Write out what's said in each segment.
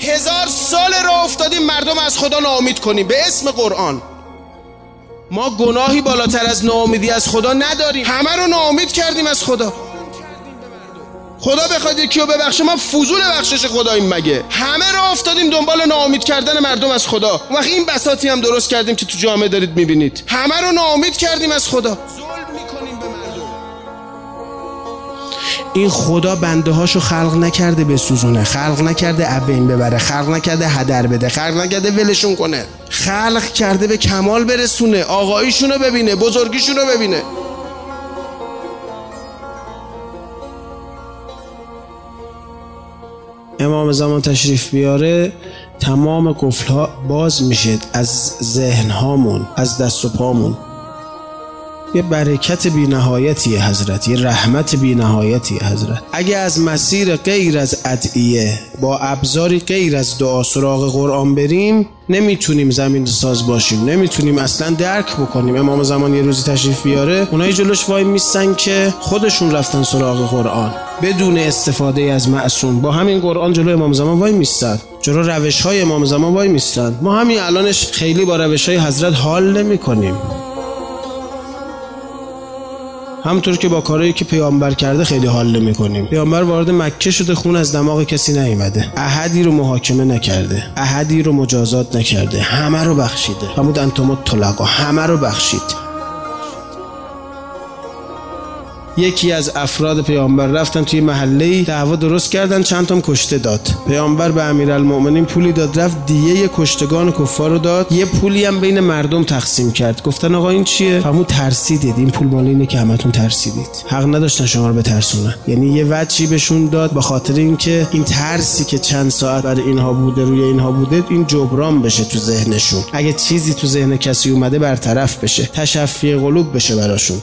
هزار سال را افتادیم مردم از خدا ناامید کنیم. به اسم قرآن. ما گناهی بالاتر از ناامیدی از خدا نداریم. همه رو ناامید کردیم از خدا. خدا بخواد یکی رو ببخشه ما فضول بخشش خداییم مگه؟ همه را افتادیم دنبال ناامید کردن مردم از خدا. وقتی این بساتی هم درست کردیم که تو جامعه دارید می‌بینید. همه رو ناامید کردیم از خدا. این خدا بنده هاشو خلق نکرده به سوزونه خلق نکرده ابین ببره خلق نکرده هدر بده خلق نکرده ولشون کنه. خلق کرده به کمال برسونه آقاییشونو ببینه بزرگیشونو ببینه. امام زمان تشریف بیاره تمام قفل باز میشه از ذهن هامون از دست و پامون. یه برکت بی نهایتی حضرت. یه رحمت بی نهایتی حضرت. اگه از مسیر غیر از ادعیه با ابزاری غیر از دعا سراغ قرآن بریم نمی‌تونیم زمین ساز باشیم. نمی‌تونیم اصلا درک بکنیم. امام زمان یه روزی تشریف بیاره اونایی جلوش وای میستن که خودشون رفتن سراغ قرآن. بدون استفاده از معصوم. با همین قرآن جلو امام زمان وای میستن جلو روش های امام زمان وای میستن ما همین الانش خیلی با روش های حضرت حال نمی کنیم همونطور که با کارهایی که پیامبر کرده خیلی حال نمی‌کنیم. پیامبر وارد مکه شده خون از دماغ کسی نیومده. احدی رو محاکمه نکرده. احدی رو مجازات نکرده. همه رو بخشیده. همون انتمت طلقا همه رو بخشید. یکی از افراد پیامبر رفتن توی محله دعوا درست کردن چند تام کشته داد. پیامبر به امیرالمؤمنین پولی داد رفت دیه کشتگان کفار رو داد. یه پولی هم بین مردم تقسیم کرد. گفتن آقا این چیه؟ فهمو ترسیدید. این پول مال اینه که همتون ترسیدید. حق نداشتن شما رو بترسونن. یعنی یه وجهی بهشون داد به خاطر اینکه این ترسی که چند ساعت برای اینها بوده روی اینها بوده این جبران بشه تو ذهنشون. اگه چیزی تو ذهن کسی اومده برطرف بشه. تشفی قلوب بشه براشون.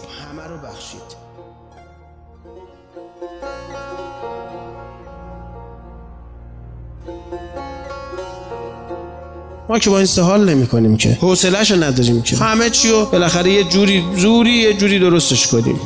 ما که با این سهال نمی کنیم که. حوصله‌شو نداریم که. همه چی رو بالاخره یه جوری زوری یه جوری درستش کنیم.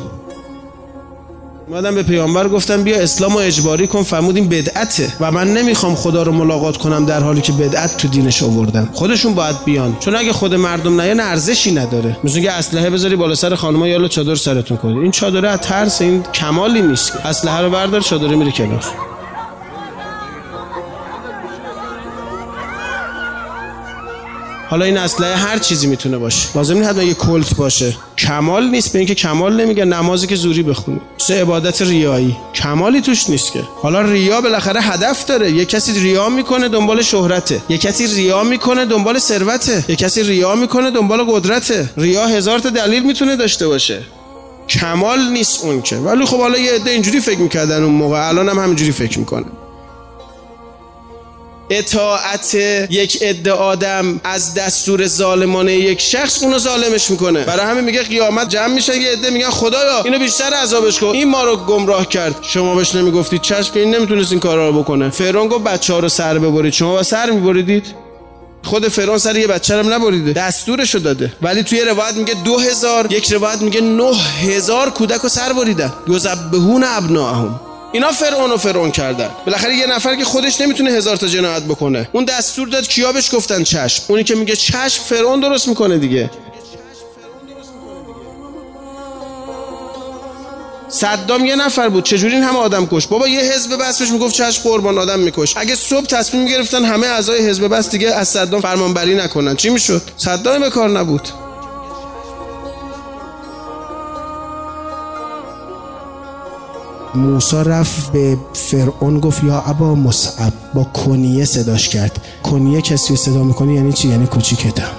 اومدم به پیامبر گفتم بیا اسلام رو اجباری کن فرمودیم بدعته و من نمی‌خوام خدا رو ملاقات کنم در حالی که بدعت تو دینش آوردن خودشون باید بیان. چون اگه خود مردم نیان ارزشی نداره. مثل که اسلحه بذاری بالا سر خانم‌ها یالا چادر سرتون کنید این چادره از ترس این کمالی نیست اسلحه رو بردار چادره میره کنار. حالا این اسلحه هر چیزی می‌تونه باشه. لازم نیست حتما یه کلت باشه. کمال نیست به اینکه کمال نمیگه نمازی که زوری بخونی سه عبادت ریایی. کمالی توش نیست که. حالا ریا بالاخره هدف داره. یه کسی ریا می‌کنه دنبال شهرته. یه کسی ریا می‌کنه دنبال ثروته. یه کسی ریا می‌کنه دنبال قدرته. ریا هزار تا دلیل می‌تونه داشته باشه. کمال نیست اون که. ولی خب حالا یه عده اینجوری فکر می‌کردن اون موقع. الان هم همینجوری فکر می‌کنن. اطاعت یک عده آدم از دستور ظالمانه یک شخص اونو ظالمش می‌کنه. برای همین میگه قیامت جمع میشه یه عده میگن خدایا اینو بیشتر عذابش کن. این ما رو گمراه کرد. شما بهش نمی‌گفتید چشم که این نمی‌تونست این کارا رو بکنه. فرعون گفت بچه ها رو سر ببرید. شما با سر میبریدید؟ خود فرعون سر یه بچه هم نبریده. دستورشو داده. ولی توی روایت میگه دو هزار یک روایت میگه نه هزار کودک رو سر بریدن. یذبحون ابناءهم اینا فرعون و فرعون کردن. بالاخره یه نفر که خودش نمی‌تونه هزار تا جنایت بکنه. اون دستور داد کیا بهش گفتن چشم. اونی که میگه چشم فرعون درست می‌کنه دیگه. صدام یه نفر بود. چجوری این همه آدم کش بابا یه حزب بس بهش می‌گفت چشم قربان آدم میکش. اگه صبح تصمیم گرفتن همه اعضای حزب بس دیگه از صدام فرمانبری نکنن. چی می‌شد؟ صدام به کار نبود. موسا رفت به فرعون گفت یا ابا مصعب با کنیه صداش کرد. کنیه کسی رو صدا می‌کنه یعنی چی؟ یعنی کوچیکتم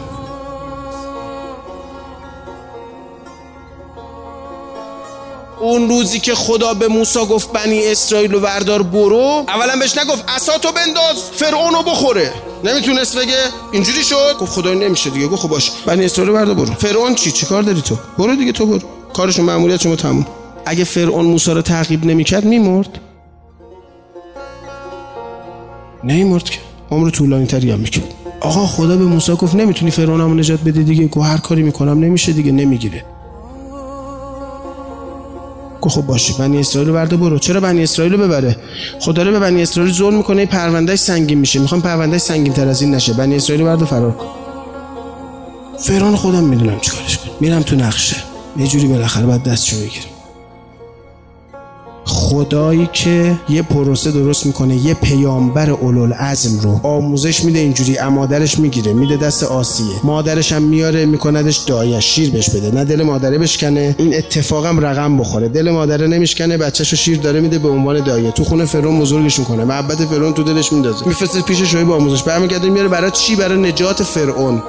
اون روزی که خدا به موسی گفت بنی اسرائیل و وردار برو اولا بهش نگفت اساتو بنداز فرعونو بخوره. نمی‌تونست بگه؟ اینجوری شد؟ گفت خدا نمیشه دیگه گفت خب باش. بنی اسرائیل وردار برو. فرعون چی؟ چیکار داری تو؟ برو دیگه تو برو. کارشون مأموریت شما تموم. اگه فرعون موسی رو تعقیب نمی‌کرد میمرد. نمیمرد که. عمر طولانی تری هم می‌کرد. آقا خدا به موسی گفت نمی‌تونی فرعونمو نجات بده دیگه گو هر کاری می‌کنم نمیشه دیگه نمی‌گیره. گفت خب باشه بنی اسرائیل رو برده برو. چرا بنی اسرائیل رو ببره؟ خدا داره به بنی اسرائیل ظلم می‌کنه پروندهش سنگین میشه. می‌خوام پروندهش سنگین تر از این نشه. بنی اسرائیل رو برده فرار کن. فرعون خودم می‌دونم چیکارش کنم. میرم تو نقشه. یه جوری بالاخره بعد دستشو بگیرم. خدایی که یه پروسه درست می‌کنه یه پیامبر اولوالعزم رو. آموزش میده اینجوری امادرش می‌گیره میده دست آسیه. مادرش هم میاره میکندش دایه شیر بهش بده. نه دل مادره بشکنه این اتفاقم رقم بخوره. دل مادره نمیشکنه بچهشو شیر داره میده به عنوان دایه. تو خونه فرعون بزرگش می‌کنه محبت فرعون تو دلش میندازه. میفرسته پیش با آموزش برمیگرده میاره برای چی؟ برای نجات فرعون.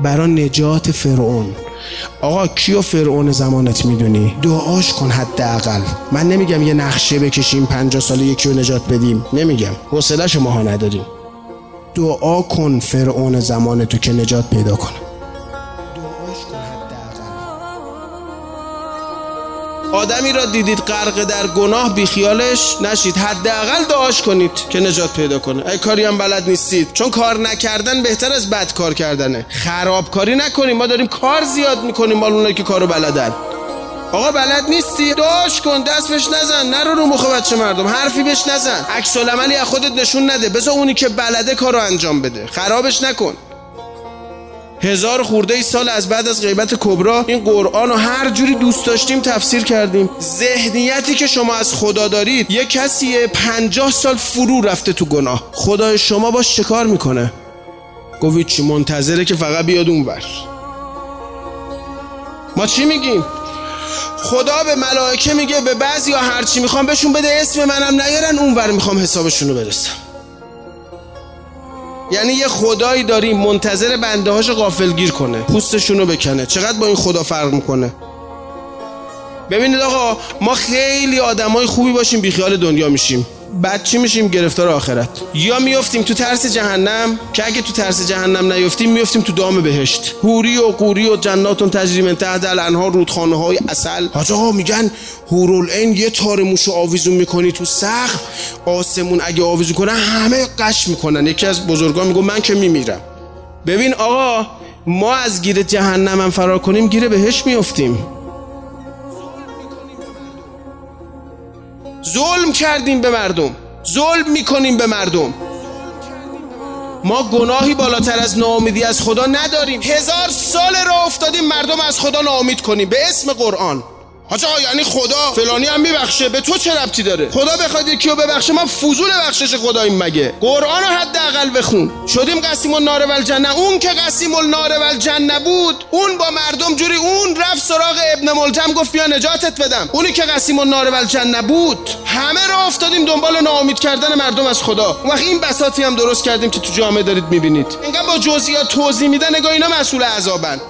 برای نجات فرعون. آقا کیو فرعون زمانت می‌دونی؟ دعاش کن حداقل. من نمیگم یه نقشه بکشیم 50 سال یکی رو نجات بدیم. نمیگم. حوصله‌ش ماها نداریم. دعا کن فرعون زمان تو که نجات پیدا کنه. آدمی را دیدید غرق در گناه بیخیالش نشید. حداقل دعاش کنید که نجات پیدا کنه. ای کاری هم بلد نیستید. چون کار نکردن بهتر از بد کار کردنه. خرابکاری نکنیم. ما داریم کار زیاد می‌کنیم. مال اونایی که کارو بلدن. آقا بلد نیستی؟ دعاش کن. دست بهش نزن. نرو رو مخ بچه مردم. حرفی بهش نزن. عکس العملی از خودت نشون نده. بذار اونی که بلده کارو انجام بده. خرابش نکن. هزار خورده سال از بعد از غیبت کبرا این قرآن رو هر جوری دوست داشتیم تفسیر کردیم. ذهنیتی که شما از خدا دارید یه کسی پنجاه سال فرو رفته تو گناه. خدای شما باش چه کار می‌کنه؟ گفت چی منتظره که فقط بیاد اونور ما چی میگیم؟ خدا به ملائکه میگه به بعضی ها هرچی می‌خوام بهشون بده اسم منم نیارن اونور می‌خوام حسابشونو برسم. یعنی یه خدایی داریم منتظر بنده هاشو غافلگیر کنه پوستشونو بکنه. چقدر با این خدا فرق می‌کنه؟ ببینید آقا ما خیلی آدمای خوبی باشیم بیخیال دنیا میشیم. بعد چی میشیم؟ گرفتار آخرت. یا میفتیم تو ترس جهنم که اگه تو ترس جهنم نیفتیم میفتیم تو دام بهشت. هوری و قوری و جناتون تجری من تحت الانهار رودخانه های اصل حاج آقا میگن هورالعین یه تار موشو آویزون می‌کنی تو سقف. آسمون اگه آویزون کنه همه قش می‌کنن. یکی از بزرگان میگه من که میمیرم. ببین آقا ما از گیر جهنم هم فرار کنیم گیر بهش میفتیم ظلم کردیم به مردم. ظلم می‌کنیم به مردم. ما گناهی بالاتر از ناامیدی از خدا نداریم. هزار سال را افتادیم مردم از خدا ناامید کنیم. به اسم قرآن. حاج آقا یعنی خدا. فلانی هم میبخشه. به تو چه ربطی داره؟ خدا بخواد یکی رو ببخشه. ما فضول بخشش خداییم مگه؟ قرآن رو حداقل بخون. شدیم قسیم النار والجنه. اون که قسیم النار والجنه بود اون با مردم جوری اون ابن ملجم گفت بیا نجاتت بدم. اونی که قسیم النار والجنه بود همه را افتادیم دنبال ناامید کردن مردم از خدا. اون وقت این بساتی هم درست کردیم که تو جامعه دارید می‌بینید. اینقدر با جزئیات توضیح میدن نگاه اینا مسئول عذابن.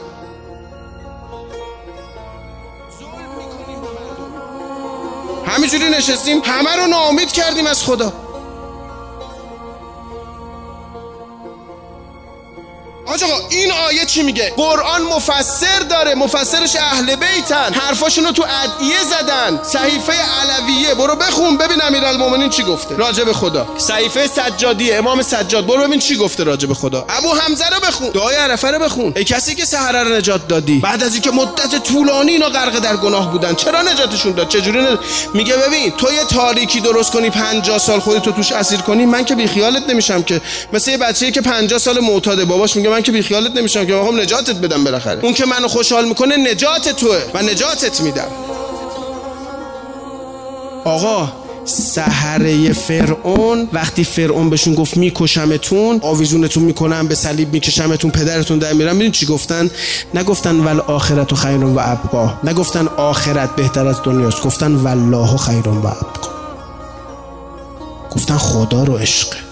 همینجوری نشستیم همه رو ناامید کردیم از خدا. آقا این آیه چی میگه؟ قرآن مفسر داره مفسرش اهل بیتن. حرفاشون رو تو ادعیه زدن. صحیفه علویه برو بخون ببین امیرالمومنین چی گفته. راجع به خدا. صحیفه سجادی امام سجاد. برو ببین چی گفته راجع به خدا. ابو حمزه رو بخون. دعای عرفه رو بخون. ای کسی که سحر رو نجات دادی. بعد از اینکه مدت طولانی اینا غرق در گناه بودن چرا نجاتشون داد؟ چجوری نج... میگه ببین تو یه تاریکی درست کنی 50 سال خودت توش اسیر کنی من که بیخیالت نمیشم که. مثل یه بچه‌ای که 50 سال معتاده. باباش میگه من که بیخیالت نمیشم که می‌خوام نجاتت بدم بالاخره. اون که منو خوشحال می‌کنه نجات توه و نجاتت میدم. آقا سهره فرعون وقتی فرعون بهشون گفت میکشمتون آویزونتون می‌کنم به صلیب میکشمتون پدرتون در میرم. ببین چی گفتن؟ نگفتن ول آخرت و خیر و ابقا. نگفتن آخرت بهتر از دنیاست. گفتن والله خیر و ابقا. گفتن خدا رو عشق.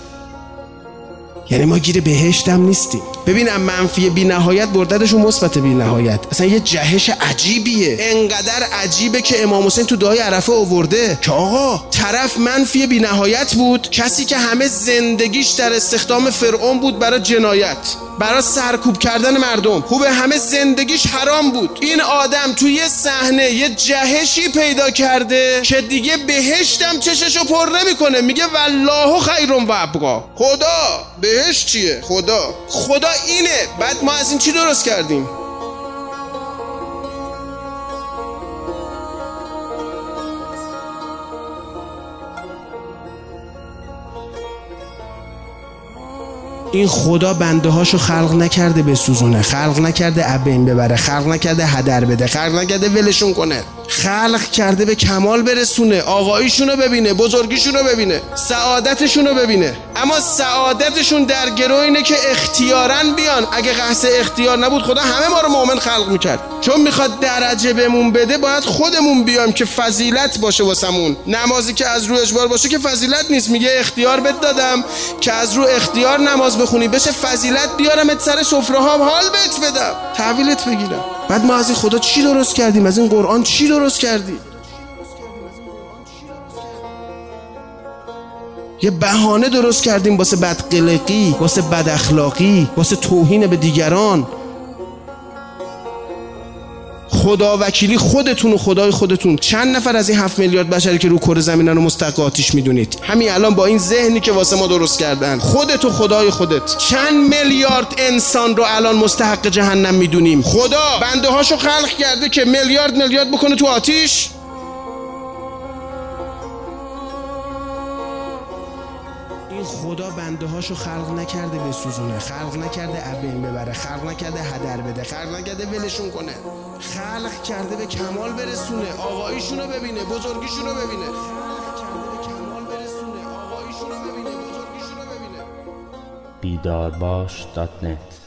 یعنی ما گیر بهشتم نیستیم. ببینم منفی بی نهایت برددشون مثبت بی نهایت اصلا یه جهش عجیبیه. انقدر عجیبه که امام حسین تو دعای عرفه آورده. که آقا طرف منفی بی نهایت بود. کسی که همه زندگیش در استخدام فرعون بود برای جنایت. برای سرکوب کردن مردم. خوب همه زندگیش حرام بود. این آدم توی یه صحنه یه جهشی پیدا کرده که دیگه بهشتم چششو پر نمی‌کنه. میگه والله خیرون و ابقا. خدا بهشت چیه؟ خدا. خدا اینه. بعد ما از این چی درست کردیم؟ این خدا بنده هاشو خلق نکرده به سوزونه خلق نکرده ابین ببره. خلق نکرده هدر بده. خلق نکرده ولشون کنه. خلق کرده به کمال برسونه آقاییشونو ببینه بزرگیشونو ببینه سعادتشونو ببینه. اما سعادتشون در گروه اینه که اختیارن بیان. اگه قصد اختیار نبود خدا همه ما رو مؤمن خلق می‌کرد. چون می‌خواد درجه بهمون بده باید خودمون بیایم که فضیلت باشه واسمون. نمازی که از رو اجبار باشه که فضیلت نیست. میگه اختیار بد دادم که از رو اختیار نماز بخونی. بشه فضیلت بیارم سر سفره حال بهت بدم. تحویلت بگیرم. بعد ما از این خدا چی درست کردیم؟ از این قرآن چی درست کردیم؟ یه بهانه درست کردیم واسه بدقلقی واسه بد اخلاقی واسه توهین به دیگران. خدا وکیلی خودتون و خدای خودتون. چند نفر از این هفت میلیارد بشری که رو کره زمینن رو مستقاتیش آتیش می‌دونید؟ همین الان با این ذهنی که واسه ما درست کردن. خودت و خدای خودت. چند میلیارد انسان رو الان مستحق جهنم می‌دونیم؟ خدا بنده هاشو خلق کرده که میلیارد میلیارد بکنه تو آتیش؟ خدا بنده هاشو خلق نکرده به سوزونه خلق نکرده ابین ببره. خلق نکرده هدر بده. خلق نکرده ولشون کنه. خلق کرده به کمال برسونه. آقاییشونو ببینه. بزرگیشونو ببینه. برسونه. آقاییشونو ببینه. بیدارباش.net